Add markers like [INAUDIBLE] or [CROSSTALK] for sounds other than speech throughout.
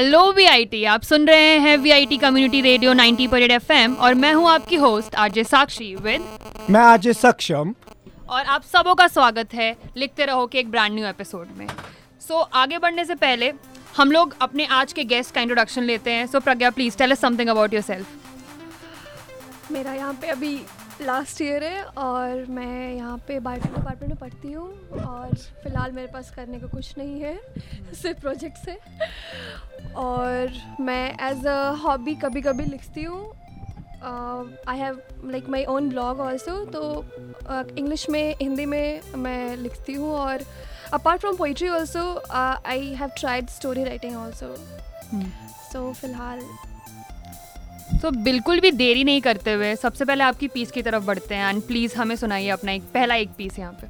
Hello VIT आप सुन रहे हैं वीआईटी कम्युनिटी रेडियो 90 पर एफ़ और मैं हूँ आपकी होस्ट आरजे साक्षी विद मैं आरजे सक्षम। और आप सबों का स्वागत है लिखते रहो के एक ब्रांड न्यू एपिसोड में। सो so, आगे बढ़ने से पहले हम लोग अपने आज के गेस्ट का इंट्रोडक्शन लेते हैं। So so, Pragya please tell us something about yourself मेरा यहाँ पे अभी लास्ट ईयर है और मैं यहाँ पे बायोटेक डिपार्टमेंट में पढ़ती हूँ और फ़िलहाल मेरे पास करने को कुछ नहीं है [LAUGHS] सिर्फ़ प्रोजेक्ट्स है। और मैं एज अ हॉबी कभी कभी लिखती हूँ। I have like my own blog also तो इंग्लिश uh, में हिंदी में मैं लिखती हूँ और apart from poetry also I have tried story writing also so फ़िलहाल तो बिल्कुल भी देरी नहीं करते हुए सबसे पहले आपकी पीस की तरफ़ बढ़ते हैं। एंड प्लीज़ हमें सुनाइए अपना एक पहला एक पीस यहाँ पे।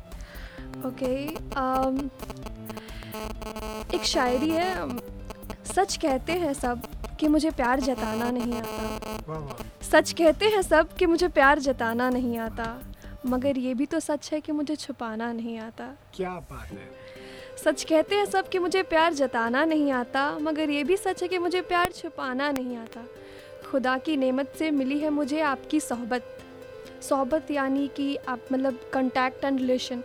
ओके okay, um, एक शायरी है सच कहते हैं सब कि मुझे प्यार जताना नहीं आता। सच कहते हैं सब कि मुझे प्यार जताना नहीं आता मगर ये भी तो सच है कि मुझे छुपाना नहीं आता। क्या बात है। सच कहते हैं सब कि मुझे प्यार जताना नहीं आता मगर ये भी सच है कि मुझे प्यार छुपाना नहीं आता। खुदा की नेमत से मिली है मुझे आपकी सोहबत। सोहबत यानी कि आप मतलब कंटेक्ट एंड रिलेशन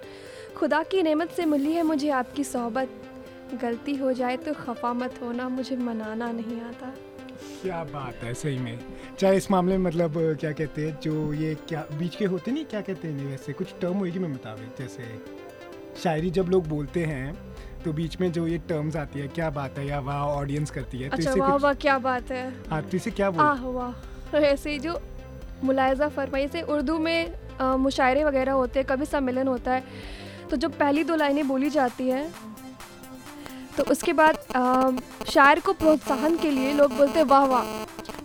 खुदा की नेमत से मिली है मुझे आपकी सोहबत। गलती हो जाए तो खफा मत होना, मुझे मनाना नहीं आता। क्या बात है, सही में। चाहे इस मामले में मतलब क्या कहते हैं, जो ये क्या, बीच के होते नहीं, क्या कहते हैं, वैसे कुछ टर्म होगी मैं मुताबिक जैसे शायरी जब लोग बोलते हैं तो बीच में जो ये टर्म्स आती है क्या बात है या वाह ऑडियंस करती है तो अच्छा, तो वाह वाह क्या बात है। हाँ तो इसे क्या बोल वाह। तो ऐसे जो मुलायजा फरमाई से उर्दू में मुशायरे वगैरह होते हैं कभी सम्मेलन होता है तो जब पहली दो लाइनें बोली जाती हैं तो उसके बाद शायर को प्रोत्साहन के लिए लोग बोलते हैं वाह वाह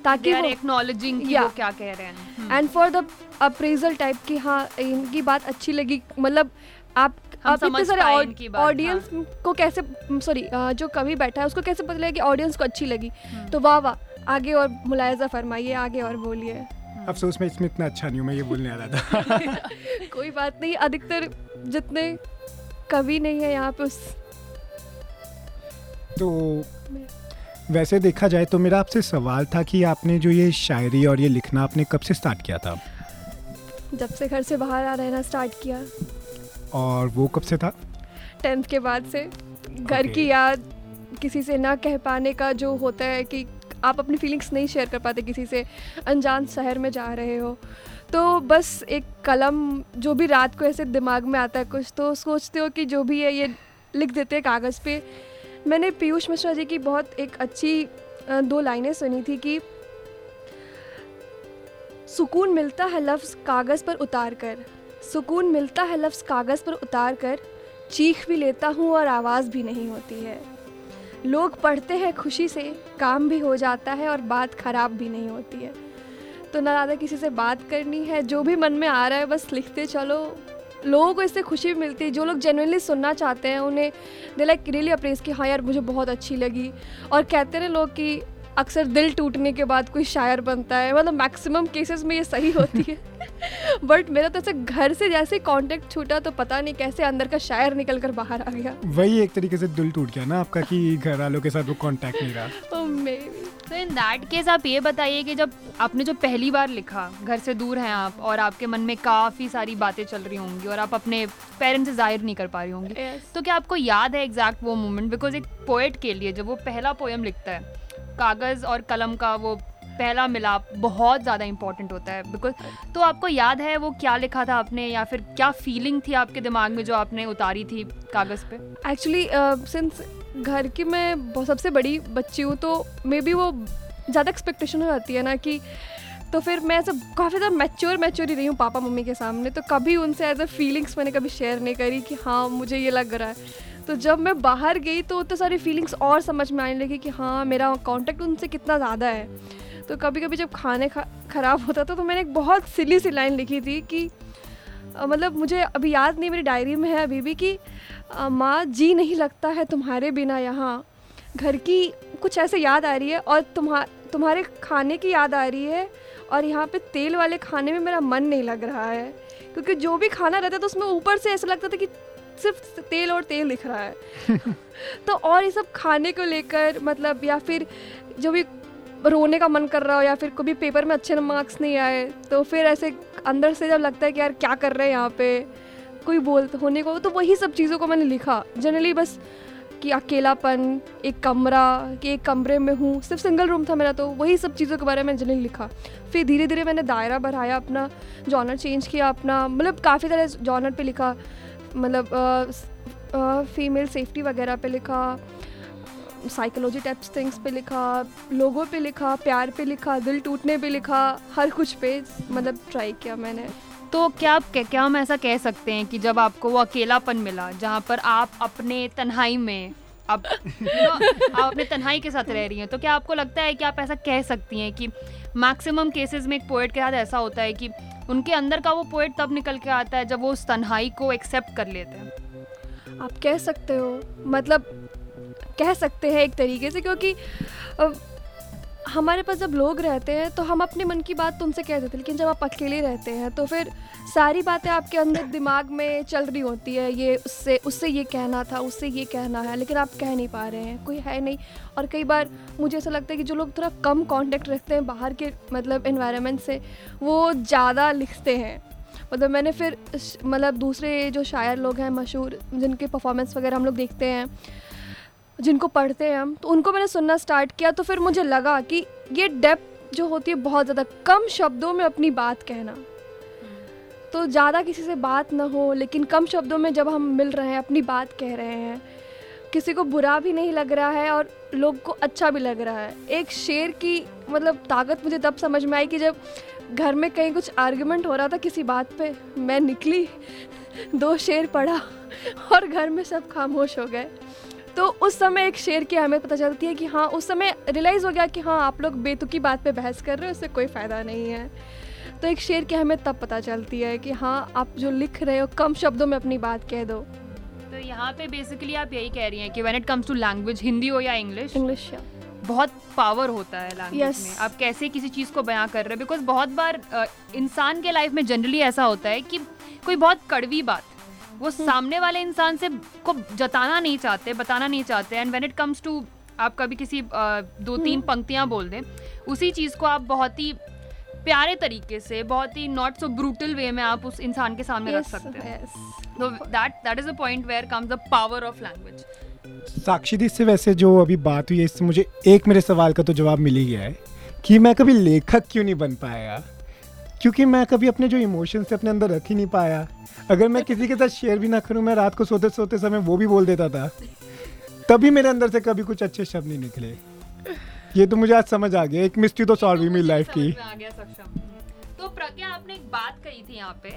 ताकि वो एक्नॉलेजिंग कि वो क्या कह रहे हैं। And for the appraisal type की हाँ इनकी बात अच्छी लगी मतलब आप आप इतने सारे ऑडियंस हाँ. को कैसे सॉरी जो कवि बैठा है उसको कैसे पता लगा कि ऑडियंस को अच्छी लगी हम्म। तो वाह वाह आगे और मुलायजा फरमाइए आगे और बोलिए हम्म। अफसोस मैं इसमें इतना अच्छा नहीं हूँ मैं ये बोलने आ रहा था [LAUGHS] कोई बात नहीं अधिकतर जितने कवि नहीं है यहाँ पे उस तो वैसे देखा जाए तो मेरा आपसे सवाल था कि आपने जो ये शायरी और ये लिखना आपने कब से स्टार्ट किया था जब से घर से बाहर आ रहना स्टार्ट किया और वो कब से था? टेंथ के बाद से। घर okay. की याद किसी से ना कह पाने का जो होता है कि आप अपनी फीलिंग्स नहीं शेयर कर पाते किसी से। अनजान शहर में जा रहे हो। तो बस एक कलम जो भी रात को ऐसे दिमाग में आता है कुछ तो सोचते हो कि जो भी है ये लिख देते हैं कागज़ पे। मैंने पीयूष मिश्रा जी की बहुत एक अच्छी दो लाइनें सुनी थी कि सुकून मिलता है लफ्ज़ कागज़ पर उतार कर। सुकून मिलता है लफ्ज़ कागज़ पर उतार कर। चीख भी लेता हूँ और आवाज़ भी नहीं होती है। लोग पढ़ते हैं खुशी से, काम भी हो जाता है और बात ख़राब भी नहीं होती है। तो ना ज़्यादा किसी से बात करनी है, जो भी मन में आ रहा है बस लिखते चलो। लोगों को इससे खुशी भी मिलती है, जो लोग जेनुअनली सुनना चाहते हैं, उन्हें दे लाइक रियली अप्रेस कि हाँ यार, मुझे बहुत अच्छी लगी। और कहते हैं लोग कि अक्सर दिल टूटने के बाद कोई शायर बनता है। मतलब मैक्सिमम केसेस में ये सही होती है। [LAUGHS] बट मेरा तो ऐसे घर से जैसे कांटेक्ट छूटा तो पता नहीं कैसे अंदर का शायर निकल कर बाहर आ गया। वही एक तरीके से दिल टूट गया ना आपका कि घर वालों के साथ वो कांटेक्ट नहीं रहा। तो इन दैट केस आप ये बताइए कि जब आपने जो पहली बार लिखा घर से दूर हैं आप और आपके मन में काफ़ी सारी बातें चल रही होंगी और आप अपने पेरेंट्स से ज़ाहिर नहीं कर पा रही होंगी yes. तो क्या आपको याद है एग्जैक्ट वो मोमेंट बिकॉज़ एक पोएट के लिए जब वो पहला पोएम लिखता है कागज़ और कलम का वो पहला मिलाप बहुत ज़्यादा इंपॉर्टेंट होता है बिकॉज़ तो आपको याद है वो क्या लिखा था आपने या फिर क्या फीलिंग थी आपके दिमाग में जो आपने उतारी थी कागज़ पे? एक्चुअली सिंस uh, घर की मैं सबसे बड़ी बच्ची हूँ तो मे बी वो ज़्यादा एक्सपेक्टेशन हो जाती है ना कि तो फिर मैं ऐसा काफ़ी ज़्यादा मैच्योर मैच्योर ही रही हूँ पापा मम्मी के सामने तो कभी उनसे एज अ फीलिंग्स मैंने कभी शेयर नहीं करी कि हाँ मुझे ये लग रहा है। तो जब मैं बाहर गई तो उतने सारी फीलिंग्स और समझ में आने लगी कि हाँ मेरा कॉन्टेक्ट उनसे कितना ज़्यादा है। तो कभी कभी जब खाने खा, ख़राब होता था तो मैंने एक बहुत सिली सी लाइन लिखी थी कि मतलब मुझे अभी याद नहीं, मेरी डायरी में है अभी भी कि माँ जी नहीं लगता है तुम्हारे बिना यहाँ। घर की कुछ ऐसे याद आ रही है और तुम्हार तुम्हारे खाने की याद आ रही है और यहाँ पे तेल वाले खाने में मेरा मन नहीं लग रहा है। क्योंकि जो भी खाना रहता था उसमें ऊपर से ऐसा लगता था कि सिर्फ़ तेल और तेल दिख रहा है। [LAUGHS] तो और ये सब खाने को लेकर मतलब या फिर जो भी रोने का मन कर रहा हो या फिर कभी पेपर में अच्छे मार्क्स नहीं आए तो फिर ऐसे अंदर से जब लगता है कि यार क्या कर रहे हैं यहाँ पे, कोई बोल, होने को तो वही सब चीज़ों को मैंने लिखा। जनरली बस कि अकेलापन, एक कमरा, कि एक कमरे में हूँ, सिर्फ़ सिंगल रूम था मेरा तो वही सब चीज़ों के बारे में जनरली लिखा। फिर धीरे धीरे मैंने दायरा बढ़ाया अपना जॉनर चेंज किया अपना मतलब काफ़ी तरह जॉनर पे लिखा मतलब फीमेल सेफ्टी वगैरह पे लिखा साइकोलॉजी टाइप्स थिंग्स पे लिखा लोगों पे लिखा प्यार पे लिखा दिल टूटने पे लिखा हर कुछ पे मतलब ट्राई किया मैंने। तो क्या आप क्या हम ऐसा कह सकते हैं कि जब आपको वो अकेलापन मिला जहाँ पर आप अपने तन्हाई में आप आप अपने तन्हाई के साथ रह रही हैं तो क्या आपको लगता है कि आप ऐसा कह सकती हैं कि मैक्सिमम केसेस में एक पोइट के साथ ऐसा होता है कि उनके अंदर का वो पोइट तब निकल के आता है जब वो उस तन्हाई को एक्सेप्ट कर लेते हैं? आप कह सकते हो मतलब कह सकते हैं एक तरीके से, क्योंकि हमारे पास जब लोग रहते हैं तो हम अपने मन की बात तो उनसे कह देते हैं, लेकिन जब आप अकेले रहते हैं तो फिर सारी बातें आपके अंदर दिमाग में चल रही होती है, ये उससे उससे ये कहना था, उससे ये कहना है, लेकिन आप कह नहीं पा रहे हैं, कोई है नहीं। और कई बार मुझे ऐसा लगता है कि जो लोग थोड़ा कम कांटेक्ट रखते हैं बाहर के मतलब इन्वायरमेंट से, वो ज़्यादा लिखते हैं। मतलब मैंने फिर मतलब दूसरे जो शायर लोग हैं, मशहूर, जिनके परफॉर्मेंस वगैरह हम लोग देखते हैं जिनको पढ़ते हैं हम तो उनको मैंने सुनना स्टार्ट किया तो फिर मुझे लगा कि ये डेप्थ जो होती है बहुत ज़्यादा कम शब्दों में अपनी बात कहना। तो ज़्यादा किसी से बात ना हो, लेकिन कम शब्दों में जब हम मिल रहे हैं, अपनी बात कह रहे हैं, किसी को बुरा भी नहीं लग रहा है और लोग को अच्छा भी लग रहा है। एक शेर की मतलब ताकत मुझे तब समझ में आई कि जब घर में कहीं कुछ आर्गुमेंट हो रहा था किसी बात पे, मैं निकली, दो शेर पढ़ा और घर में सब खामोश हो गए। तो उस समय एक शेर की अहमियत पता चलती है कि हाँ उस समय रियलाइज़ हो गया कि हाँ आप लोग बेतुकी बात पे बहस कर रहे हो उससे कोई फ़ायदा नहीं है। तो एक शेर की अहमियत तब पता चलती है कि हाँ आप जो लिख रहे हो कम शब्दों में अपनी बात कह दो। तो यहाँ पे बेसिकली आप यही कह रही हैं कि when it comes to language Hindi हो या इंग्लिश इंग्लिश बहुत पावर होता है लैंग्वेज yes. में आप कैसे किसी चीज़ को बयां कर रहे हो? बिकॉज़ बहुत बार इंसान के लाइफ में जनरली ऐसा होता है कि कोई बहुत कड़वी बात वो। सामने वाले इंसान से को जताना नहीं चाहते बताना नहीं चाहते and when it comes to आप कभी किसी दो तीन हम्म। पंक्तियाँ बोल दें उसी चीज़ को आप बहुत ही प्यारे तरीके से बहुत ही नॉट सो ब्रूटल वे में आप उस इंसान के सामने yes, रख सकते हैं तो that that is a point where comes the power of language Sakshi दी से वैसे जो अभी बात हुई है इससे मुझे एक मेरे सवाल का तो जवाब मिल ही गया है कि मैं कभी लेखक क्यों नहीं बन पाया क्योंकि मैं कभी अपने जो इमोशंस थे अपने अंदर रख ही नहीं पाया। अगर मैं किसी के साथ शेयर भी ना करूँ मैं रात को सोते सोते समय वो भी बोल देता था। तभी मेरे अंदर से कभी कुछ अच्छे शब्द नहीं निकले। ये तो मुझे आज समझ आ गया एक मिस्ट्री तो सॉल्व हुई मेरी लाइफ की। तो प्रज्ञा आपने एक बात कही थी यहाँ पे।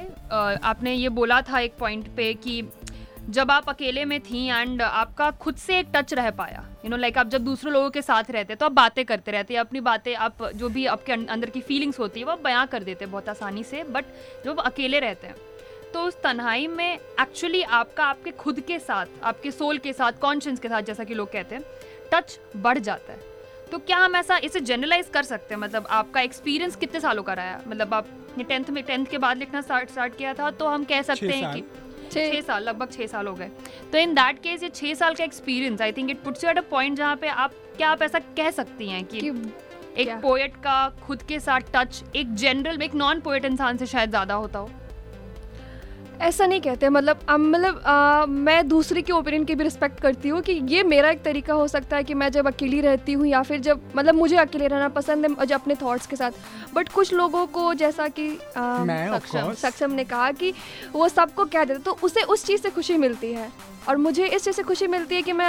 आपने ये बोला था एक पॉइंट पे कि जब आप अकेले में थी एंड आपका खुद से एक टच रह पाया। यू नो लाइक आप जब दूसरे लोगों के साथ रहते तो आप बातें करते रहते अपनी बातें आप जो भी आपके अंदर की फीलिंग्स होती है वो बयां कर देते बहुत आसानी से। बट जब अकेले रहते हैं तो उस तन्हाई में एक्चुअली आपका आपके खुद के साथ आपके सोल के साथ कॉन्शियंस के साथ जैसा कि लोग कहते हैं टच बढ़ जाता है। तो क्या हम ऐसा इसे जनरलाइज कर सकते हैं? मतलब आपका एक्सपीरियंस कितने सालों का रहा है? मतलब आप टेंथ में टेंथ के बाद लिखना स्टार्ट स्टार्ट किया था तो हम कह सकते हैं कि छः साल लगभग छः साल हो गए। तो इन दैट केस ये छः साल का experience I think it puts you at a point जहाँ पे आप क्या आप ऐसा कह सकती हैं कि, कि एक पोएट का खुद के साथ टच एक जनरल एक नॉन पोएट इंसान से शायद ज़्यादा होता हो। ऐसा नहीं कहते मतलब मतलब मैं दूसरे के ओपिनियन की भी रिस्पेक्ट करती हूँ कि ये मेरा एक तरीका हो सकता है कि मैं जब अकेली रहती हूँ या फिर जब मतलब मुझे अकेले रहना पसंद है जब अपने थॉट्स के साथ। बट कुछ लोगों को जैसा कि सक्षम सक्षम ने कहा कि वो सबको कह देते तो उसे उस चीज़ से खुशी मिलती है। और मुझे इस चीज़ से खुशी मिलती है कि मैं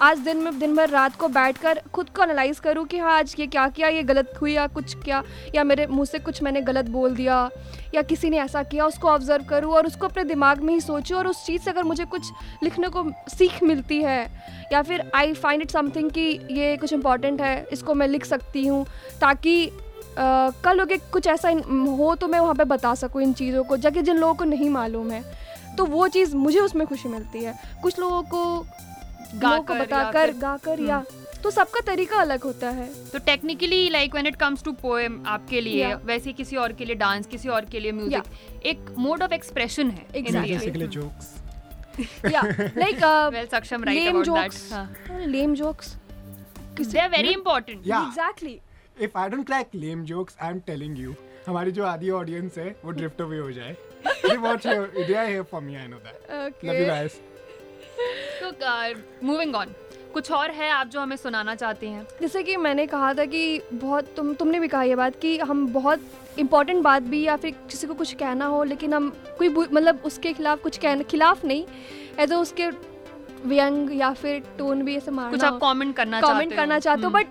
आज दिन में, दिन भर रात को बैठ कर खुद को एनालाइज करूँ कि हाँ आज ये क्या किया, ये गलत हुई या कुछ क्या, या मेरे मुँह से कुछ मैंने गलत बोल दिया, या किसी ने ऐसा किया, उसको ऑब्ज़र्व करूँ और उसको अपने दिमाग में ही सोचूँ और उस चीज़ से अगर मुझे कुछ लिखने को सीख मिलती है, या फिर आई फाइंड इट समथिंग कि ये कुछ इंपॉर्टेंट है, इसको मैं लिख सकती हूँ, ताकि कल हो कुछ ऐसा हो तो मैं वहाँ पे बता सकूँ इन चीज़ों को जबकि जिन लोगों को नहीं मालूम है। तो वो चीज़ मुझे उसमें खुशी मिलती है कुछ लोगों को गा को बताकर गाकर या हम्म। तो सबका तरीका अलग होता है तो technically like when it comes to poem आपके लिए yeah. वैसे किसी और के लिए डांस किसी और के लिए म्यूज़िक yeah. एक मोड ऑफ़ एक्सप्रेशन है exactly. या लाइक jokes [LAUGHS] that हाँ. lame jokes they are very important Yeah. exactly If I don't crack lame jokes, I'm telling you, हमारी जो आधी ऑडियंस है वो ड्रिफ्ट अवे हो जाए They watch here, they are here for me, I know that. Love you okay. guys. तो moving on कुछ और है आप जो हमें सुनाना चाहते हैं? जैसे कि मैंने कहा था कि बहुत तुम तुमने भी कहा ये बात कि हम बहुत इम्पोर्टेंट बात भी या फिर किसी को कुछ कहना हो लेकिन हम कोई मतलब उसके खिलाफ कुछ कहने खिलाफ नहीं ऐसा उसके व्यंग या फिर टोन भी ऐसे मारना कुछ आप कमेंट करना चाहते कमेंट हो। करना चाहते हो but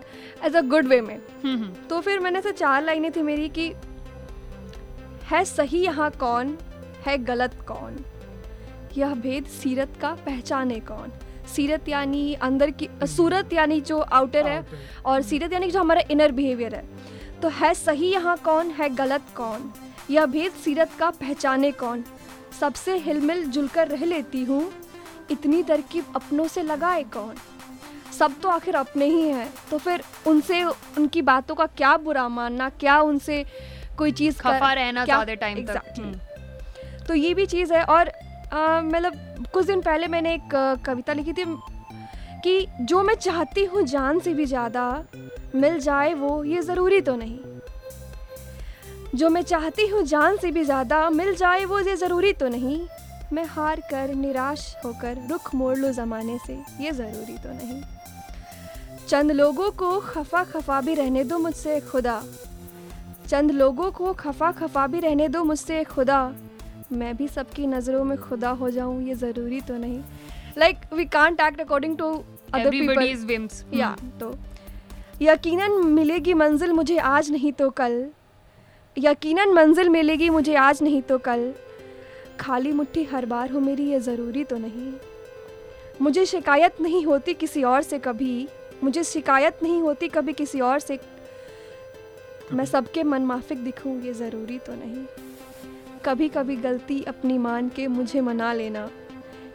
as a good way में। हम्म, हम्म, तो फिर मैंने ऐसे चार लाइनें थी मेरी कि है सही यहाँ कौन? है गलत कौन? यह भेद सीरत का पहचाने कौन? सीरत यानी अंदर की सूरत यानी जो आउटर है और सीरत यानी जो हमारा इनर बिहेवियर है। तो है सही यहाँ कौन है गलत कौन? यह भेद सीरत का पहचाने कौन? सबसे हिलमिल जुलकर रह लेती हूँ इतनी तरकीब अपनों से लगाए कौन? सब तो आखिर अपने ही हैं तो फिर उनसे उनकी बातों का क्या बुरा मानना क्या उनसे कोई चीज़ खफा रहना ज़्यादा टाइम तक। Exactly. हम्म, तो ये भी चीज़ है और मतलब कुछ दिन पहले मैंने एक कविता लिखी थी कि जो मैं चाहती हूँ जान से भी ज़्यादा मिल जाए वो ये ज़रूरी तो नहीं। जो मैं चाहती हूँ जान से भी ज़्यादा मिल जाए वो ये ज़रूरी तो नहीं। मैं हार कर निराश होकर रुख मोड़ लूँ ज़माने से ये ज़रूरी तो नहीं। चंद लोगों को खफा खफा भी रहने दो मुझसे खुदा। चंद लोगों को खफा खफा भी रहने दो मुझसे खुदा। मैं भी सबकी नज़रों में खुदा हो जाऊँ ये ज़रूरी तो नहीं। Like we can't act according to other people या तो। यकीनन मिलेगी मंजिल मुझे आज नहीं तो कल। यकीनन मंजिल मिलेगी मुझे आज नहीं तो कल। खाली मुट्ठी हर बार हो मेरी ये ज़रूरी तो नहीं। मुझे शिकायत नहीं होती किसी और से कभी। मुझे शिकायत नहीं होती कभी किसी और से। मैं सबके मन माफिक दिखूं ये ज़रूरी तो नहीं। कभी कभी गलती अपनी मान के मुझे मना लेना।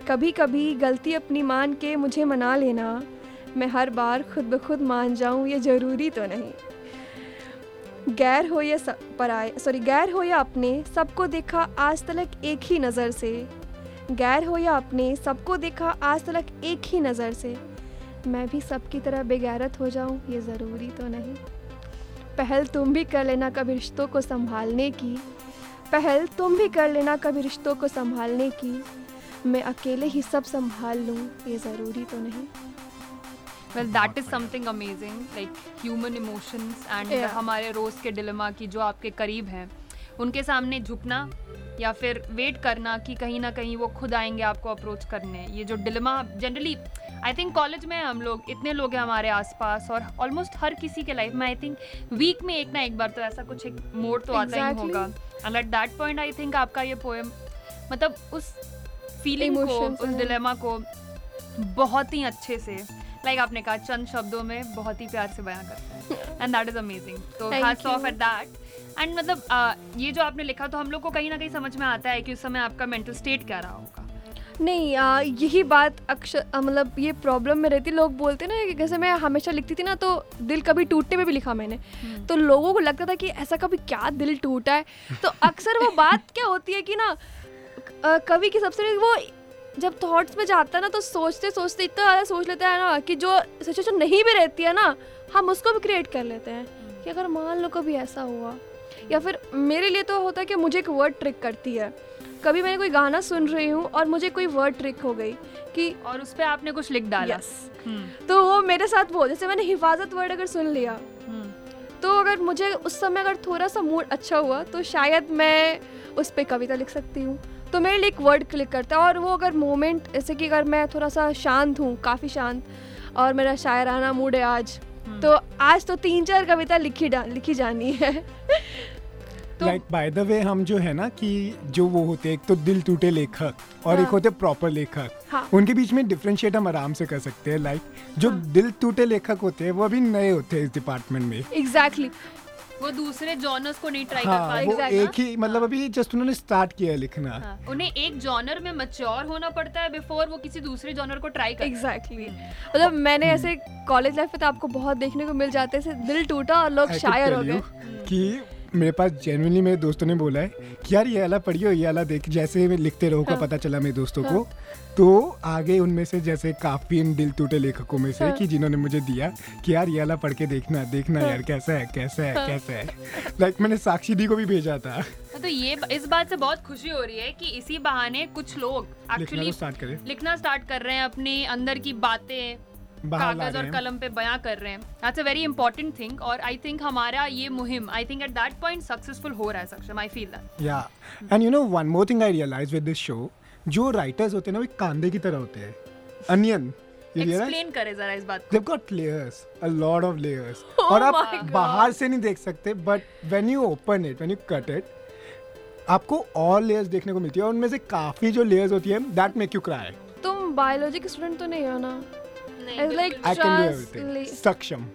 कभी कभी गलती अपनी मान के मुझे मना लेना। मैं हर बार खुद ब खुद मान जाऊँ, ये ज़रूरी तो नहीं। गैर हो या पराए सॉरी, गैर हो या अपने, सबको देखा आज तलक एक ही नज़र से। गैर हो या अपने, सबको देखा आज तलक एक ही नज़र से। मैं भी सबकी तरह बेगैरत हो जाऊँ, ये ज़रूरी तो नहीं। पहल तुम भी कर लेना कभी रिश्तों को संभालने की। पहल तुम भी कर लेना कभी रिश्तों को संभालने की। मैं अकेले ही सब संभाल लूँ ये ज़रूरी तो नहीं। Well that is something amazing like human emotions and Yeah. हमारे रोज के डिलेमा की जो आपके करीब हैं। उनके सामने झुकना या फिर वेट करना कि कहीं ना कहीं वो खुद आएँगे आपको अप्रोच करने। ये जो dilemma generally I think college में हम लोग इतने लोग हैं हमारे आसपास और ऑलमोस्ट हर किसी के लाइफ में आई थिंक वीक में एक ना एक बार तो ऐसा कुछ एक मोड तो exactly. आता ही होगा। And at that point I think आपका ये पोएम मतलब उस फीलिंग को उस डिलेमा को बहुत ही अच्छे से लाइक आपने कहा चंद शब्दों में बहुत ही प्यार से बयां करता है। एंड दैट इज़ अमेजिंग तो hats off at that and मतलब आ, ये जो आपने लिखा तो हम लोग को कहीं ना कहीं समझ में आता है कि उस समय आपका मेंटल स्टेट क्या रहा होगा। नहीं आ, यही बात अक्सर मतलब ये प्रॉब्लम में रहती लोग बोलते ना कि जैसे मैं हमेशा लिखती थी ना तो दिल कभी टूटने पे भी लिखा मैंने। तो लोगों को लगता था कि ऐसा कभी क्या दिल टूटा है। तो अक्सर वो बात क्या होती है कि ना कवि की सबसे वो जब थॉट्स में जाता है ना तो सोचते सोचते इतना ज़्यादा सोच लेते हैं ना कि जो सिचुएशन नहीं भी रहती है ना हम उसको भी क्रिएट कर लेते हैं कि अगर मान लो कभी ऐसा हुआ। या फिर मेरे लिए तो होता है कि मुझे एक वर्ड ट्रिक करती है। कभी मैंने कोई गाना सुन रही हूँ और मुझे कोई वर्ड ट्रिक हो गई कि और उस पर आपने कुछ लिख डाला। यस हम्म, तो वो मेरे साथ वो जैसे मैंने हिफाजत वर्ड अगर सुन लिया हम्म, तो अगर मुझे उस समय अगर थोड़ा सा मूड अच्छा हुआ तो शायद मैं उस पर कविता लिख सकती हूँ। तो मेरे लिए एक वर्ड क्लिक करता है और वो अगर मोमेंट जैसे कि अगर मैं थोड़ा सा शांत हूँ काफ़ी शांत और मेरा शायराना मूड है आज। तो आज तो तीन चार कविता लिखी लिखी जानी है। लाइक बाय द वे हम जो है ना कि जो वो होते हैं एक तो दिल टूटे लेखक और हाँ। एक होते प्रॉपर लेखक। हाँ। उनके बीच में डिफ्रेंशिएट हम आराम से कर सकते हैं लाइक जो हाँ। दिल टूटे लेखक होते हैं वो अभी नए होते हैं इस डिपार्टमेंट में। एग्जैक्टली वो दूसरे जॉनर्स को नहीं ट्राई हाँ, कर हाँ पाए वो Exactly. एक ही मतलब हाँ. अभी जस्ट उन्होंने स्टार्ट किया है लिखना हाँ, उन्हें एक जॉनर में मच्योर होना पड़ता है बिफोर वो किसी दूसरे जॉनर को ट्राई कर एग्जैक्टली exactly. मतलब मैंने ऐसे कॉलेज लाइफ में तो आपको बहुत देखने को मिल जाते हैं दिल टूटा और लोग शायर हो गए कि मेरे पास जेनुअनली मेरे दोस्तों ने बोला है कि यार ये वाला पढ़ियो ये वाला देख जैसे मैं लिखते रहो का हाँ। पता चला मेरे दोस्तों हाँ। को तो आगे उनमें से जैसे काफ़ी इन दिल टूटे लेखकों में से हाँ। कि जिन्होंने मुझे दिया कि यार ये वाला पढ़ के देखना देखना हाँ। यार कैसा है कैसा है हाँ। कैसा है। लाइक मैंने साक्षी दी को भी भेजा था। तो ये इस बात से बहुत खुशी हो रही है कि इसी बहाने कुछ लोग एक्चुअली तो स्टार्ट लिखना स्टार्ट कर रहे हैं अपने अंदर की बातें कागज़ और कलम पे बयां कर रहे हैं। That's a very important thing और आई थिंक हमारा ये मुहिम I think at that point successful हो रहा है Saksham I feel that yeah and you know one more thing I realise with this show जो राइटर्स होते हैं ना वो कांदे की तरह होते हैं। अनियन यू एक्सप्लेन करे जरा इस बात को। They've got layers, a lot of layers. Oh और आप बाहर से नहीं देख सकते but when you open it, when you cut it, आपको और लेयर्स देखने को मिलती है। और उनमें से काफ़ी जो लेयर्स होती है दैट मेक यू क्राई तुम बायोलॉजी के स्टूडेंट तो नहीं हो ना? नहीं, It's I can do everything Saksham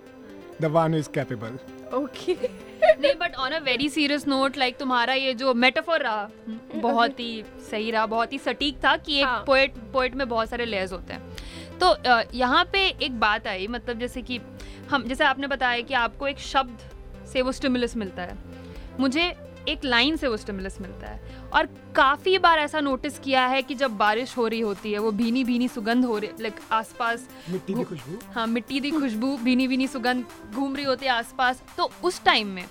the one is capable okay नहीं but on a very serious note like तुम्हारा ये जो मेटाफोर रहा बहुत ही सही रहा बहुत ही सटीक था कि एक हाँ। पोएट पोएट में बहुत सारे लेयर्स होते हैं। तो यहाँ पे एक बात आई मतलब जैसे कि हम जैसे आपने बताया कि आपको एक शब्द से वो स्टिमुलस मिलता है। मुझे एक लाइन से वो स्टिमुलस मिलता है। और काफ़ी बार ऐसा नोटिस किया है कि जब बारिश हो रही होती है वो भीनी भीनी सुगंध हो रही लाइक आसपास मिट्टी की खुशबू? हाँ मिट्टी दी खुशबू भीनी भीनी सुगंध घूम रही होती है आसपास। तो उस टाइम में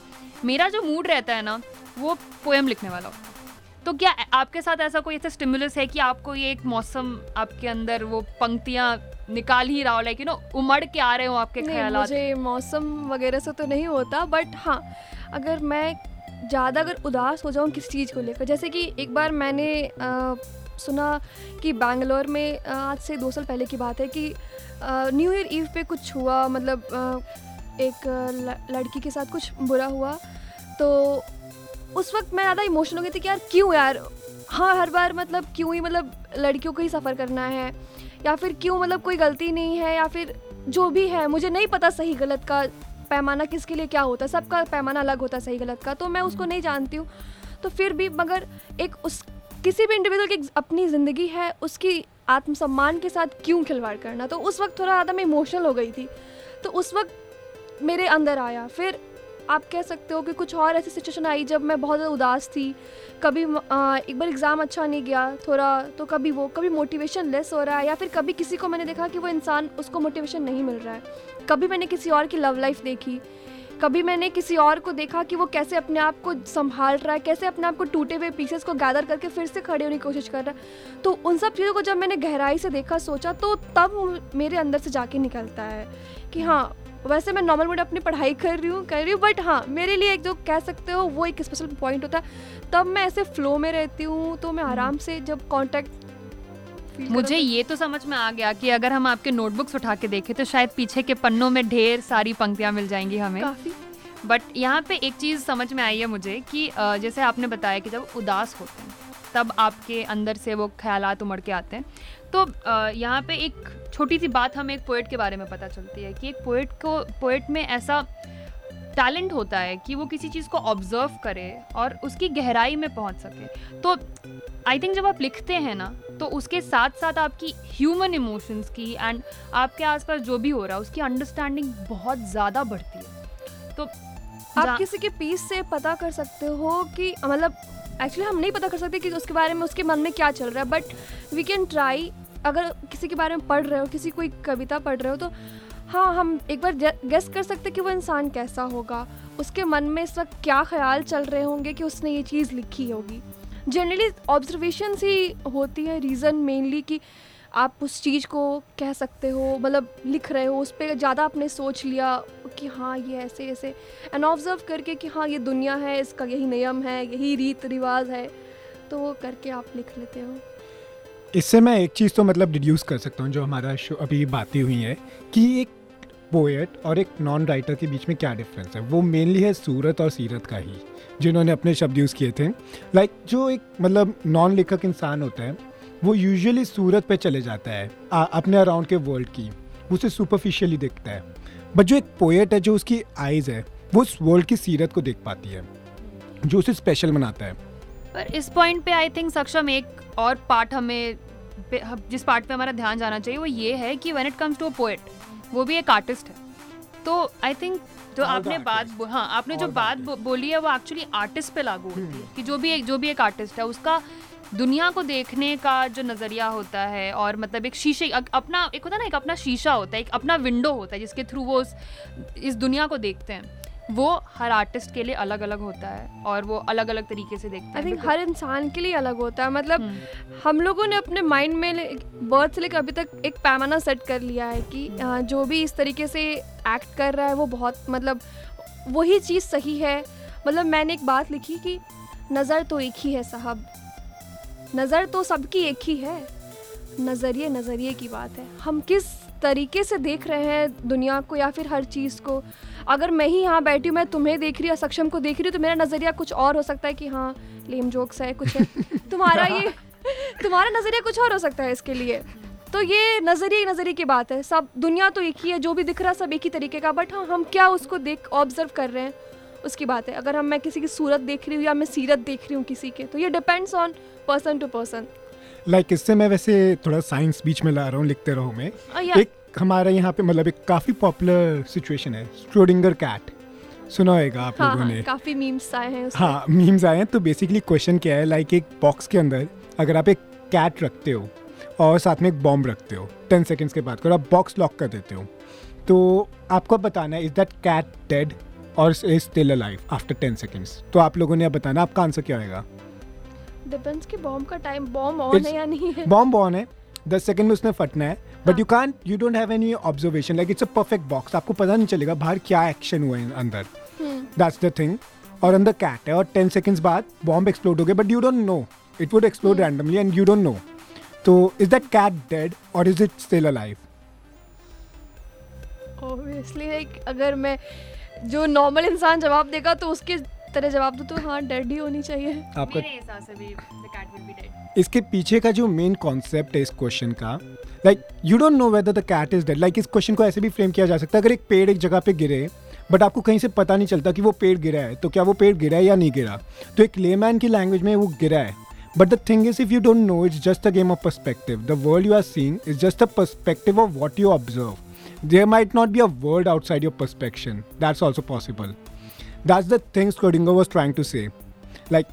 मेरा जो मूड रहता है ना वो पोएम लिखने वाला होता है। तो क्या आपके साथ ऐसा कोई ऐसा स्टिमुलस है कि आपको ये एक मौसम आपके अंदर वो पंक्तियाँ निकाल ही रहा हो लाइक यू नो उमड़ के आ रहे हो आपके ख्याल मुझे मौसम वगैरह से तो नहीं होता बट हाँ अगर मैं ज़्यादा अगर उदास हो जाऊँ किस चीज़ को लेकर। जैसे कि एक बार मैंने अ, सुना कि बैंगलोर में आज से दो साल पहले की बात है कि न्यू ईयर ईव पे कुछ हुआ मतलब अ, एक लड़की के साथ कुछ बुरा हुआ। तो उस वक्त मैं ज़्यादा इमोशनल हो गई थी कि यार क्यों यार? हाँ हर बार मतलब क्यों ही मतलब लड़कियों को ही सफ़र करना है? या फिर क्यों मतलब कोई गलती नहीं है? या फिर जो भी है मुझे नहीं पता सही गलत का पैमाना किसके लिए क्या होता है? सबका पैमाना अलग होता है, सही गलत का। तो मैं उसको नहीं जानती हूँ। तो फिर भी मगर एक उस, किसी भी इंडिविजुअल की अपनी ज़िंदगी है, उसकी आत्मसम्मान के साथ क्यों खिलवाड़ करना? तो उस वक्त थोड़ा ज़्यादा मैं इमोशनल हो गई थी। तो उस वक्त मेरे अंदर आया। फिर आप कह सकते हो कि कुछ और ऐसी सिचुएशन आई जब मैं बहुत ज़्यादा उदास थी। कभी आ, एक बार एग्ज़ाम अच्छा नहीं गया थोड़ा तो कभी वो कभी मोटिवेशन लेस हो रहा है या फिर कभी किसी को मैंने देखा कि वो इंसान उसको मोटिवेशन नहीं मिल रहा है। कभी मैंने किसी और की लव लाइफ देखी कभी मैंने किसी और को देखा कि वो कैसे अपने आप को संभाल रहा है कैसे अपने आप को टूटे हुए पीसेस को गैदर करके फिर से खड़े होने की कोशिश कर रहा है। तो उन सब चीज़ों को जब मैंने गहराई से देखा सोचा तो तब मेरे अंदर से जाके निकलता है कि हाँ वैसे मैं नॉर्मल मोड अपनी पढ़ाई कर रही हूँ कर रही हूँ बट हाँ मेरे लिए एक जो कह सकते हो वो एक स्पेशल पॉइंट होता है। तब मैं ऐसे फ्लो में रहती हूँ तो मैं आराम से जब कांटेक्ट मुझे ये तो समझ में आ गया कि अगर हम आपके नोटबुक्स उठा के देखें तो शायद पीछे के पन्नों में ढेर सारी पंक्तियाँ मिल जाएँगी हमें। काफ़ी। बट यहाँ पे एक चीज़ समझ में आई है मुझे कि जैसे आपने बताया कि जब उदास होते हैं तब आपके अंदर से वो ख्यालात उमड़ के आते हैं। तो यहाँ पे एक छोटी सी बात हमें एक पोइट के बारे में पता चलती है कि एक पोइट को पोइट में ऐसा टैलेंट होता है कि वो किसी चीज़ को ऑब्ज़र्व करे और उसकी गहराई में पहुँच सके। तो आई थिंक जब आप लिखते हैं ना तो उसके साथ साथ आपकी ह्यूमन इमोशंस की एंड आपके आसपास जो भी हो रहा है उसकी अंडरस्टैंडिंग बहुत ज़्यादा बढ़ती है। तो आप किसी के पीस से पता कर सकते हो कि मतलब एक्चुअली हम नहीं पता कर सकते कि उसके बारे में उसके मन में क्या चल रहा है बट वी कैन ट्राई अगर किसी के बारे में पढ़ रहे हो, किसी कोई कविता पढ़ रहे हो तो हाँ हम एक बार गेस कर सकते कि वो इंसान कैसा होगा। उसके मन में इस वक्त क्या ख्याल चल रहे होंगे कि उसने ये चीज़ लिखी होगी। जनरली ऑब्जर्वेशन ही होती है रीज़न मेनली कि आप उस चीज़ को कह सकते हो मतलब लिख रहे हो, उस पर ज़्यादा आपने सोच लिया कि हाँ ये ऐसे ऐसे। एंड ऑब्ज़र्व करके कि हाँ ये दुनिया है, इसका यही नियम है, यही रीत रिवाज है तो वो करके आप लिख लेते हो। इससे मैं एक चीज़ तो मतलब डिड्यूस कर सकता हूँ जो हमारा शो अभी बातें हुई है कि एक पोएट और एक नॉन राइटर के बीच में क्या डिफरेंस है? वो मेनली है सूरत और सीरत का ही जिन्होंने अपने शब्द यूज़ किए थे। लाइक like, जो एक मतलब नॉन लेखक इंसान होता है वो यूजुअली सूरत पे चले जाता है आ, अपने अराउंड के वर्ल्ड की उसे सुपरफिशियली देखता है। बट जो एक पोएट है जो उसकी आइज़ है वो उस वर्ल्ड की सीरत को देख पाती है जो उसे स्पेशल बनाता है। पर इस पॉइंट पे आई थिंक सक्षम एक और पार्ट हमें जिस पार्ट पे हमारा ध्यान जाना चाहिए वो ये है कि when it comes to a poet वो भी एक आर्टिस्ट है। तो आई थिंक जो आपने बात हाँ आपने जो बात बोली है वो एक्चुअली आर्टिस्ट पे लागू होती है हम्म। कि जो भी एक जो भी एक आर्टिस्ट है उसका दुनिया को देखने का जो नज़रिया होता है और मतलब एक शीशे अपना एक होता है ना एक अपना शीशा होता है एक अपना विंडो होता है जिसके थ्रू वो इस दुनिया को देखते हैं। वो हर आर्टिस्ट के लिए अलग अलग होता है और वो अलग अलग तरीके से देखते हैं आई थिंक हर इंसान के लिए अलग होता है मतलब हम्म। हम लोगों ने अपने माइंड में बर्थ से लेकर अभी तक एक पैमाना सेट कर लिया है कि जो भी इस तरीके से एक्ट कर रहा है वो बहुत मतलब वही चीज़ सही है। मतलब मैंने एक बात लिखी कि नज़र तो एक ही है साहब। नज़र तो सबकी एक ही है। नज़रिए नज़रिए की बात है। हम किस तरीके से देख रहे हैं दुनिया को या फिर हर चीज़ को। अगर मैं ही यहाँ बैठी हूँ मैं तुम्हें देख रही हूँ सक्षम को देख रही हूँ तो मेरा नज़रिया कुछ और हो सकता है कि हाँ लेम जोक्स है कुछ है। [LAUGHS] तुम्हारा ये तुम्हारा नज़रिया कुछ और हो सकता है इसके लिए। तो ये नज़रिए नज़रिए की बात है। सब दुनिया तो एक ही है जो भी दिख रहा है सब एक ही तरीके का बट हाँ हम क्या उसको देख ऑब्ज़र्व कर रहे हैं उसकी बात है। अगर हम मैं किसी की सूरत देख रही हूँ या मैं सीरत देख रही हूँ किसी के तो ये depends on person to person like like, इससे मैं वैसे थोड़ा साइंस बीच में ला रहा हूँ लिखते रहो मैं। Uh, एक हमारे यहाँ पे मतलब एक काफ़ी पॉपुलर सिचुएशन है स्ट्रोडिंगर कैट सुना होगा आप हाँ, लोगों हाँ, ने। काफ़ी मीम्स आए हैं हाँ मीम्स आए हैं तो बेसिकली क्वेश्चन क्या है? लाइक like, एक बॉक्स के अंदर अगर आप एक कैट रखते हो और साथ में एक बॉम्ब रखते हो टेन सेकेंड्स के बाद अगर आप बॉक्स लॉक कर देते हो तो आपको बताना है इज़ दैट कैट डेड और is still alive after ten seconds तो आप लोगों ने अब बताना आपका आंसर क्या आएगा डिपेंड्स कि बॉम्ब का टाइम बॉम्ब ऑन है या नहीं है। बॉम्ब ऑन है दस सेकंड में उसने फटना है but you can you don't have any observation like it's a perfect box आपको पता नहीं चलेगा बाहर क्या एक्शन हुआ है अंदर। दैट्स द थिंग और अंदर कैट है और टेन सेकेंड्स बाद बॉम्ब एक्सप्लोड हो गया but you don't know it would explode randomly and you don't know तो इज़ दैट कैट डेड और is it still alive obviously like अगर मैं जो नॉर्मल इंसान जवाब देगा तो उसके तरह जवाब दो तो हाँ डेड ही होनी चाहिए। आपका मेरे हिसाब से भी the cat will be dead इसके पीछे का जो मेन कॉन्सेप्ट है इस क्वेश्चन का like you don't know whether the cat is dead like इस क्वेश्चन को ऐसे भी फ्रेम किया जा सकता है अगर एक पेड़ एक जगह पे गिरे बट आपको कहीं से पता नहीं चलता कि वो पेड़ गिरा है तो क्या वो पेड़ गिरा है या नहीं गिरा? तो एक लेमैन की लैंग्वेज में वो गिरा है। But the thing is if you don't know it's just a game of perspective the world you are seeing is just a perspective of what you observe there might not be a world outside your your perspection. Also also possible. That's the thing Schrodinger was trying to say. Like,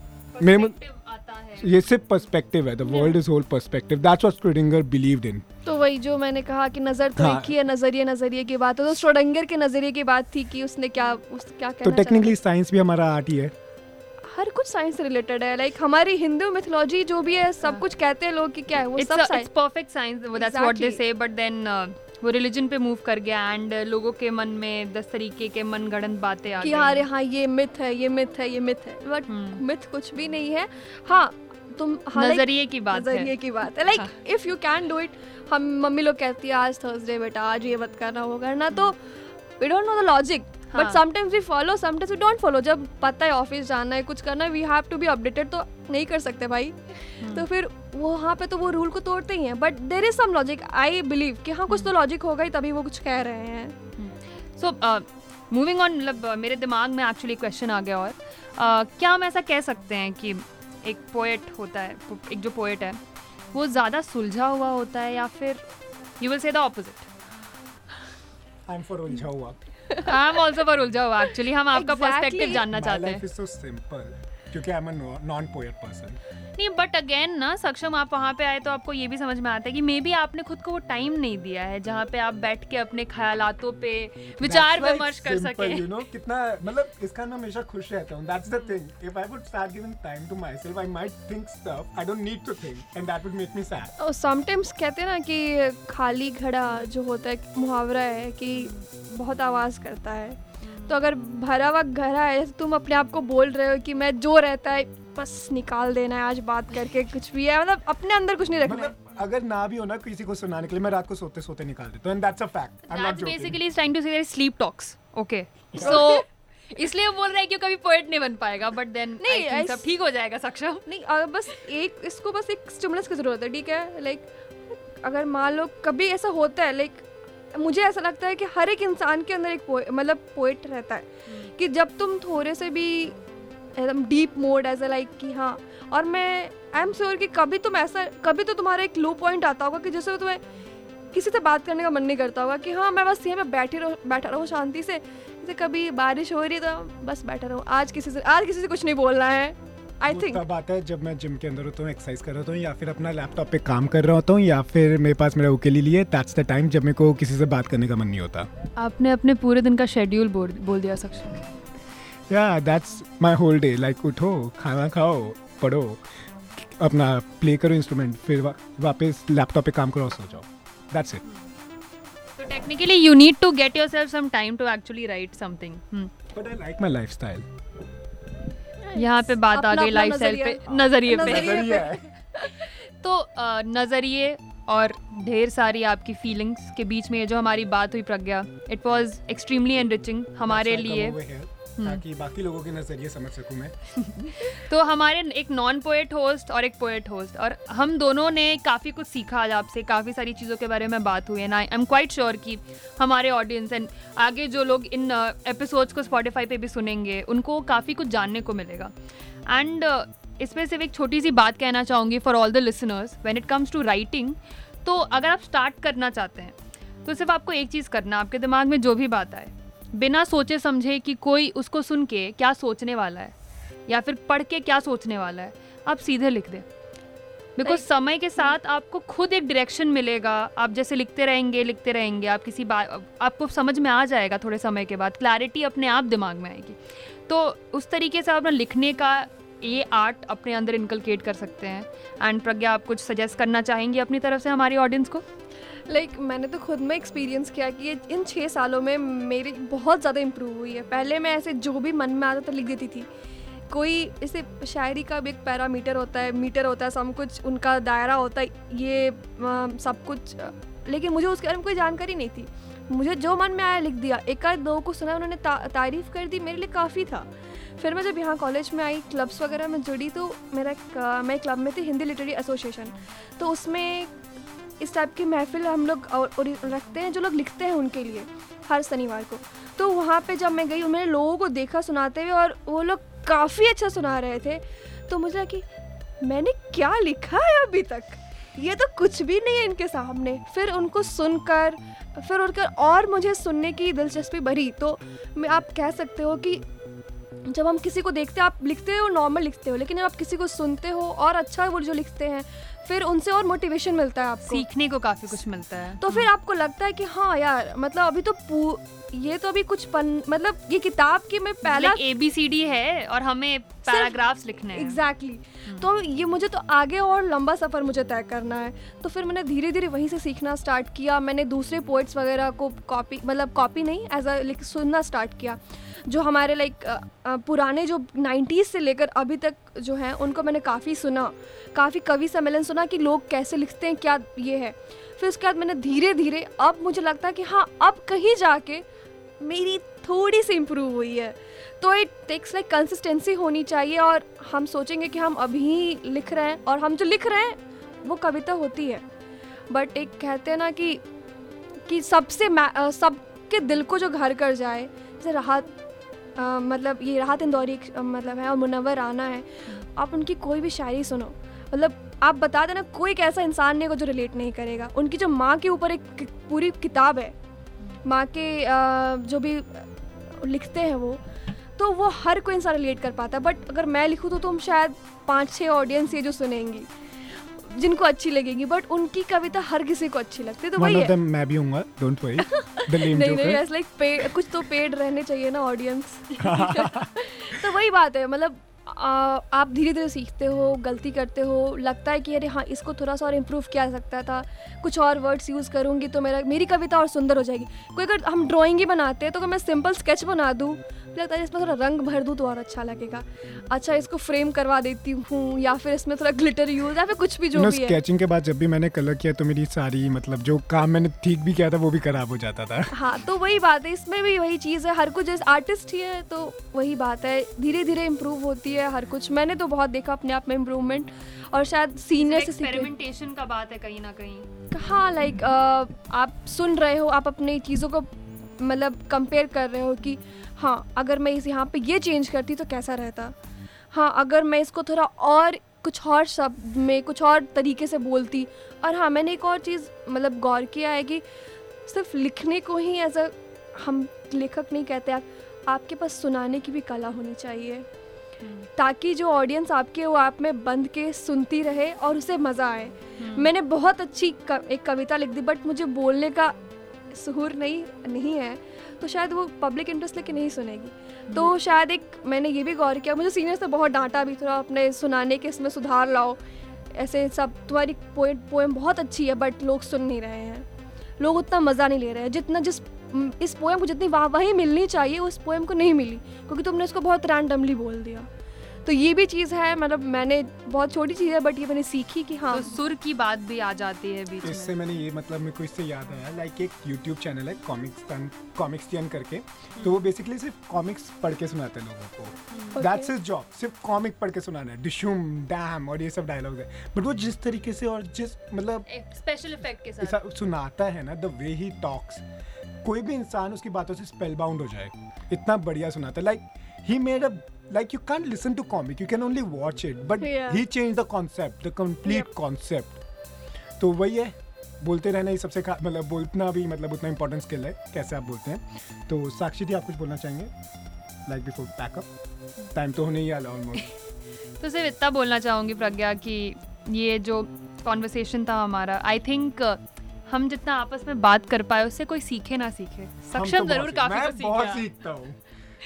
ये सिर्फ़ perspective है the world is whole perspective that's what Schrodinger believed in तो वही जो मैंने कहा कि नज़र तो हाँ. एक ही है नज़रिए नज़रिए की बात है तो स्क्रोडिंगर के नज़रिए की बात थी कि उसने क्या उस क्या कहना तो टेक्निकली साइंस भी हमारा आर्ट ही है हर कुछ साइंस से रिलेटेड है लाइक like, हमारी हिंदू मिथोलॉजी जो भी है सब हाँ. कुछ कहते हैं लोग कि क्या है वो सब science perfect science that's what they say but then वो रिलीजन पे मूव कर गया एंड लोगों के मन में दस तरीके के मन गणन बातें आ गई। हाँ हाँ ये मिथ है ये मिथ है ये मिथ है। But myth hmm. कुछ भी नहीं है। हाँ तुम नज़रिए की बात नज़रिए की बात है। Like if you can do it हम मम्मी लोग कहती है आज थर्सडे बेटा आज ये मत करना वो करना। तो we don't know the logic but sometimes we follow sometimes we don't follow जब पता है ऑफ़िस जाना है कुछ करना है we have to be updated तो नहीं कर सकते भाई। hmm. तो फिर वहाँ पे तो वो रूल को तोड़ते ही हैं। But there is some logic I believe कि हाँ कुछ तो लॉजिक होगा ही तभी वो कुछ कह रहे हैं। सो मूविंग ऑन मतलब मेरे दिमाग में एक्चुअली क्वेश्चन आ गया और uh, क्या हम ऐसा कह सकते हैं कि एक पोएट होता है एक जो पोएट है वो ज़्यादा सुलझा हुआ होता है या फिर you will say the opposite I am for उलझा हुआ। आई एम आल्सो फॉर उलझा हुआ एक्चुअली हम आपका पर्सपेक्टिव जानना चाहते हैं लाइफ इज़ सो सिंपल क्योंकि I am a non poet person नहीं बट अगेन ना सक्षम आप वहाँ पे आए तो आपको ये भी समझ में आता है कि मे बी आपने खुद को वो टाइम नहीं दिया है जहाँ पे आप बैठ के अपने ख्यालातों पे विचार विमर्श कर सके। यू नो कितना मतलब इसका मैं हमेशा खुश रहता हूँ। That's the thing if I would start giving time to myself I might think stuff I don't need to think and that would make me sad और समटाइम्स कहते हैं ना कि खाली घड़ा जो होता है मुहावरा है कि बहुत आवाज़ करता है। तो अगर भरा हुआ घरा है तुम अपने आप को बोल रहे हो कि मैं जो रहता है बस निकाल देना है आज बात करके कुछ भी है मतलब अपने अंदर कुछ नहीं रखना मतलब अगर ना भी हो ना किसी को सुनाने के लिए मैं रात को सोते सोते निकाल देता हूँ and that's a fact I am not basically is trying to say sleep talks okay so इसलिए वो बोल रहे हैं कि कभी पोएट नहीं बन पाएगा बट देन नहीं सब ठीक हो जाएगा सक्षम नहीं अगर बस एक इसको बस एक स्टिमुलस की ज़रूरत है ठीक है? लाइक अगर मान लो कभी ऐसा होता है लाइक मुझे ऐसा लगता है कि हर एक इंसान के अंदर एक मतलब पोइट रहता है हम्म। कि जब तुम थोड़े से भी एकदम deep mode as a like कि हाँ और मैं आई एम श्योर कि कभी तुम ऐसा कभी तो तुम्हारा एक लो पॉइंट आता होगा कि जैसे तुम्हें किसी से बात करने का मन नहीं करता होगा कि हाँ मैं बस यहाँ पे बैठी रहो बैठा रहूँ शांति से। जैसे कभी बारिश हो रही है तो बस बैठा रहूँ। आज किसी से आज किसी से कुछ नहीं बोलना है। आई थिंक तब आता है जब मैं जिम के अंदर होता हूँ एक्सरसाइज कर रहा होता हूँ या फिर अपना लैपटॉप पे काम कर रहा होता हूँ या फिर मेरे पास मेरा उकेली लिए दैट्स द टाइम जब मेरे को किसी से बात करने का मन नहीं होता। आपने अपने पूरे दिन का शेड्यूल बोल बोल दिया सक्षम। या that's my whole day like उठो खाना खाओ पढ़ो अपना प्ले करो इंस्ट्रूमेंट फिर वा, वापस लैपटॉप पे काम करो और सो जाओ। That's it So technically, you need to get yourself some time to actually write something. Hmm. But I like my lifestyle यहाँ पे बात आ गई लाइफ स्टाइल पे नज़रिए पे। तो नज़रिए और ढेर सारी आपकी फीलिंग्स के बीच में ये जो हमारी बात हुई Pragya it was extremely enriching हमारे लिए। ताकि बाकी लोगों के नज़रिए समझ सकूँ मैं। [LAUGHS] तो हमारे एक नॉन पोएट होस्ट और एक पोएट होस्ट और हम दोनों ने काफ़ी कुछ सीखा आज आपसे काफ़ी सारी चीज़ों के बारे में बात हुई है ना आई एम क्वाइट श्योर कि हमारे ऑडियंस एंड आगे जो लोग इन एपिसोड्स को स्पॉटिफाई पे भी सुनेंगे उनको काफ़ी कुछ जानने को मिलेगा। एंड इसमें सिर्फ़ एक छोटी सी बात कहना चाहूँगी for all the listeners when it comes to writing तो अगर आप स्टार्ट करना चाहते हैं तो सिर्फ़ आपको एक चीज़ करना आपके दिमाग में जो भी बात आए बिना सोचे समझे कि कोई उसको सुन के क्या सोचने वाला है या फिर पढ़ के क्या सोचने वाला है आप सीधे लिख दें। बिकॉज़ समय के साथ आपको खुद एक डायरेक्शन मिलेगा आप जैसे लिखते रहेंगे लिखते रहेंगे आप किसी बात आपको समझ में आ जाएगा थोड़े समय के बाद क्लैरिटी अपने आप दिमाग में आएगी। तो उस तरीके से आप अपना लिखने का ये आर्ट अपने अंदर इनकलकेट कर सकते हैं एंड प्रज्ञा आप कुछ सजेस्ट करना चाहेंगी अपनी तरफ़ से हमारी ऑडियंस को? लाइक like, मैंने तो खुद में एक्सपीरियंस किया कि इन छः सालों में मेरी बहुत ज़्यादा इम्प्रूव हुई है। पहले मैं ऐसे जो भी मन में आता था लिख देती थी। कोई ऐसे शायरी का भी एक पैरामीटर होता है मीटर होता है सब कुछ उनका दायरा होता है ये अ, सब कुछ लेकिन मुझे उसके बारे में कोई जानकारी नहीं थी। मुझे जो मन में आया लिख दिया। एक आध दो को सुना उन्होंने ता, तारीफ़ कर दी मेरे लिए काफ़ी था। फिर मैं जब यहाँ कॉलेज में आई क्लब्स वगैरह में जुड़ी तो मेरा एक, मैं क्लब में थी हिंदी लिटरेरी एसोसिएशन तो उसमें इस टाइप की महफिल हम लोग और- रखते हैं, जो लोग लिखते हैं उनके लिए, हर शनिवार को। तो वहाँ पे जब मैं गई, मैंने लोगों को देखा सुनाते हुए और वो लोग काफ़ी अच्छा सुना रहे थे। तो मुझे लगा कि, मैंने क्या लिखा है अभी तक? ये तो कुछ भी नहीं है इनके सामने। फिर उनको सुनकर, फिर उनकर और मुझे सुनने की दिलचस्पी भरी तो मैं, आप कह सकते हो कि जब हम किसी को देखते हैं, आप लिखते हो, नॉर्मल लिखते हो, लेकिन जब आप किसी को सुनते हो और अच्छा वो जो लिखते हैं फिर उनसे और मोटिवेशन मिलता है आपको? सीखने को काफ़ी कुछ मिलता है। तो फिर आपको लगता है कि हाँ यार मतलब अभी तो ये तो अभी कुछ पन मतलब ये किताब की मैं पहला ए बी सी डी है और हमें पैराग्राफ्स लिखने हैं। Exactly exactly. तो ये मुझे तो आगे और लंबा सफ़र मुझे तय करना है। तो फिर मैंने धीरे धीरे वहीं से सीखना स्टार्ट किया। मैंने दूसरे पोइट्स वगैरह को कॉपी मतलब कॉपी नहीं एज अ सुनना स्टार्ट किया। जो हमारे लाइक पुराने जो 90s से लेकर अभी तक जो हैं उनको मैंने काफ़ी सुना। काफ़ी कवि सम्मेलन सुना कि लोग कैसे लिखते हैं क्या ये है। फिर उसके बाद मैंने धीरे धीरे अब मुझे लगता है कि हाँ अब कहीं जाके मेरी थोड़ी सी इम्प्रूव हुई है। तो इट टेक्स लाइक कंसिस्टेंसी होनी चाहिए और हम सोचेंगे कि हम अभी लिख रहे हैं और हम जो लिख रहे हैं, वो कविता होती है। बट एक कहते हैं ना कि कि सबसे सबके दिल को जो घर कर जाए, जैसे राहत मतलब ये राहत इंदौरी मतलब है और मुनवर राना है, आप उनकी कोई भी शायरी सुनो। मतलब आप बता देना कोई एक ऐसा इंसान नहीं होगा जो रिलेट नहीं करेगा। उनकी जो माँ के ऊपर एक पूरी किताब है माँ के जो भी लिखते हैं वो तो वो हर कोई इंसान रिलेट कर पाता है। बट अगर मैं लिखूँ तो तुम शायद पाँच छः ऑडियंस ये जो सुनेंगी जिनको अच्छी लगेगी बट उनकी कविता हर किसी को अच्छी लगती है। तो वही है। मैं भी हूँगा डोंट वरी [LAUGHS] नहीं नहीं लाइक पे कुछ तो पेड रहने चाहिए ना ऑडियंस [LAUGHS] [LAUGHS] तो वही बात है मतलब आ, आप धीरे धीरे सीखते हो गलती करते हो लगता है कि अरे हाँ इसको थोड़ा सा और इम्प्रूव किया जा सकता था। कुछ और वर्ड्स यूज़ करूँगी तो मेरा मेरी कविता और सुंदर हो जाएगी। कोई अगर हम ड्राइंग ही बनाते हैं तो अगर मैं सिंपल स्केच बना दूँ लगता है इसमें थोड़ा रंग भर दूँ तो और अच्छा लगेगा। अच्छा इसको फ्रेम करवा देती हूँ या फिर इसमें थोड़ा ग्लिटर यूज़ या फिर कुछ भी जो भी है। स्केचिंग के बाद जब भी मैंने कलर किया तो मेरी सारी मतलब जो काम मैंने ठीक भी किया था वो भी खराब हो जाता था। हाँ तो वही बात है इसमें भी वही चीज़ है हर कुछ जैसे आर्टिस्ट ही है तो वही बात है धीरे धीरे इम्प्रूव होती है। हर कुछ। मैंने तो बहुत देखा अपने आप में इम्प्रूवमेंट और शायद सीनियर से एक्सपेरिमेंटेशन का बात है कहीं ना कहीं। हाँ लाइक आप सुन रहे हो आप अपनी चीज़ों को मतलब कंपेयर कर रहे हो कि हाँ अगर मैं इस यहाँ पे ये चेंज करती तो कैसा रहता? हाँ अगर मैं इसको थोड़ा और कुछ और शब्द में कुछ और तरीके से बोलती और हाँ मैंने एक और चीज़ मतलब गौर किया है कि सिर्फ़ लिखने को ही एज अ हम लेखक नहीं कहते आप आपके पास सुनाने की भी कला होनी चाहिए। ताकि जो ऑडियंस आपके वो आप में बंद के सुनती रहे और उसे मज़ा आए। मैंने बहुत अच्छी क, एक कविता लिख दी बट मुझे बोलने का सहूर नहीं नहीं है। तो शायद वो पब्लिक इंटरेस्ट लेके नहीं सुनेगी। तो शायद एक मैंने ये भी गौर किया मुझे सीनियर से बहुत डांटा भी थोड़ा अपने सुनाने के इसमें सुधार लाओ। ऐसे सब तुम्हारी पोएट पोएम बहुत अच्छी है बट लोग सुन नहीं रहे हैं। लोग उतना मज़ा नहीं ले रहे हैं। जितना जिस इस पोएम को जितनी वाह वही मिलनी चाहिए उस पोएम को नहीं मिली क्योंकि तुमने इसको बहुत रैंडमली बोल दिया। तो ये भी चीज़ है मतलब मैंने बहुत छोटी चीज़ है बट ये मैंने सीखी कि हाँ। तो सुर की बात भी आ जाती है बीच इससे मैंने ये मतलब मेरे को इससे याद आया लाइक एक यूट्यूब चैनल है कॉमिक्स कॉमिक्स टन करके। तो वो बेसिकली सिर्फ़ कॉमिक्स पढ़ के सुनाते हैं लोगों को। दैट्स हिज जॉब सिर्फ़ कॉमिक पढ़ के सुनाना है डिशूम डैम और ये सब डायलॉग्स है। बट वो जिस तरीके से और जिस मतलब स्पेशल इफ़ेक्ट के साथ। सुनाता है ना द वे ही टॉक्स कोई भी इंसान उसकी बातों से स्पेल बाउंड हो जाए इतना बढ़िया सुनाता है। Like he made a like you can't listen to comic you can only watch it but yeah. he changed the concept the complete yep. concept. तो वही है बोलते रहना ही सबसे मतलब बोलना भी मतलब उतना इंपॉर्टेंट स्किल है कैसे आप बोलते हैं। तो साक्षी जी आप कुछ बोलना चाहेंगे? लाइक बिफोर पैकअप टाइम तो होने ही आला ऑलमोस्ट [LAUGHS] तो सिर्फ़ इतना बोलना चाहूँगी प्रज्ञा कि ये जो कॉन्वर्सेशन था हमारा आई थिंक हम जितना आपस में बात कर पाए उससे कोई सीखे ना सीखे। सक्षम तो ज़रूर काफ़ी मैं बहुत सीखता हूँ।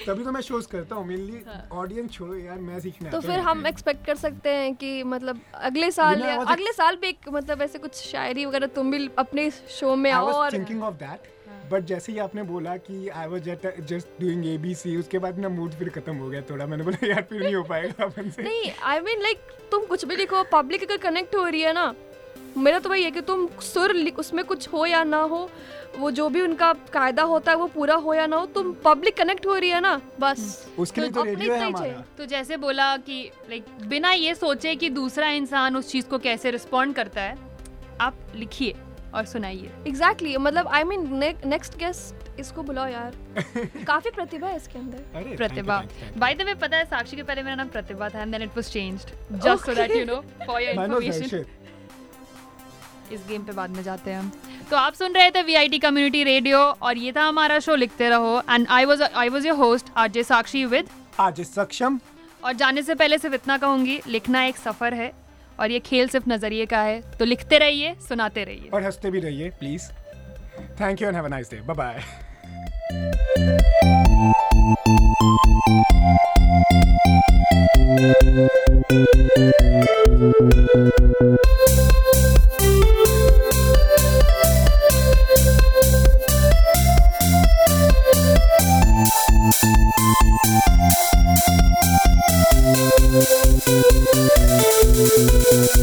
तभी तो मैं शोज़ करता हूँ मेनली ऑडियंस छोड़ो यार मैं सीखना तो फिर हम एक्सपेक्ट कर सकते हैं कि मतलब अगले साल या अगले साल भी एक मतलब ऐसे कुछ शायरी वगैरह तुम भी अपने शो में आओ और थिंकिंग ऑफ़ दैट बट जैसे ही आपने बोला कि I was just doing ABC उसके बाद मेरा मूड फिर खत्म हो गया थोड़ा। मैंने बोला यार फिर नहीं हो पाएगा अपन से। नहीं आई मीन लाइक तुम कुछ भी लिखो पब्लिक अगर कनेक्ट हो रही है ना मेरा तो वही है कि तुम सुर उसमें कुछ हो या ना हो वो जो भी उनका कायदा होता है वो पूरा हो या ना हो तुम पब्लिक कनेक्ट हो रही है ना बस। हम्म। उसके लिए तो, तो रेडियो है हमारा। तो जैसे बोला कि लाइक बिना ये सोचे कि दूसरा इंसान उस चीज़ को कैसे रिस्पॉन्ड करता है आप लिखिए और सुनाइए। एग्जैक्टली exactly, मतलब आई मीन नेक्स्ट गेस्ट इसको बुलाओ यार। [LAUGHS] काफ़ी प्रतिभा है इसके अंदर। प्रतिभा। बाय द वे पता है साक्षी के पहले मेरा नाम प्रतिभा था and then it was changed just so that you know for your information इस गेम पे बाद में जाते हैं हम। तो आप सुन रहे थे V I T community radio और ये था हमारा शो लिखते रहो। And I was I was your host RJ Sakshi with RJ Saksham और जाने से पहले सिर्फ़ इतना कहूँगी लिखना एक सफ़र है और ये खेल सिर्फ़ नज़रिए का है। तो लिखते रहिए सुनाते रहिए। और हँसते भी रहिए please thank you and have a nice day bye bye Thank Thank you.